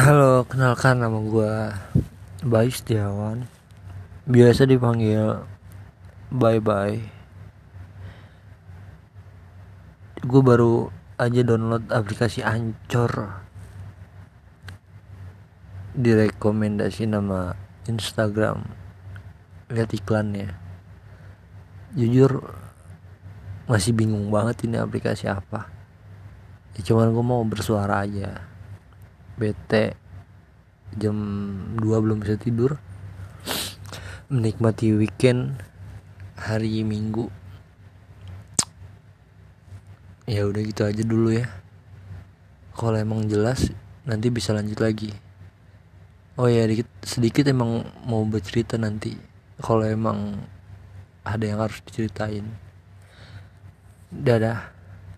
Halo, kenalkan nama gue Bayu Setiawan. Biasa dipanggil Bye Bye. Gue baru aja download aplikasi Ancor Direkomendasi nama Instagram. Lihat iklannya. Jujur Masih bingung banget ini aplikasi apa. Ya Cuman gue mau bersuara aja bete. Jam 2 belum bisa tidur. Menikmati weekend hari minggu. Ya udah gitu aja dulu ya. Kalau emang jelas nanti bisa lanjut lagi. Oh ya sedikit, sedikit emang mau bercerita nanti. Kalau emang ada yang harus diceritain. Dadah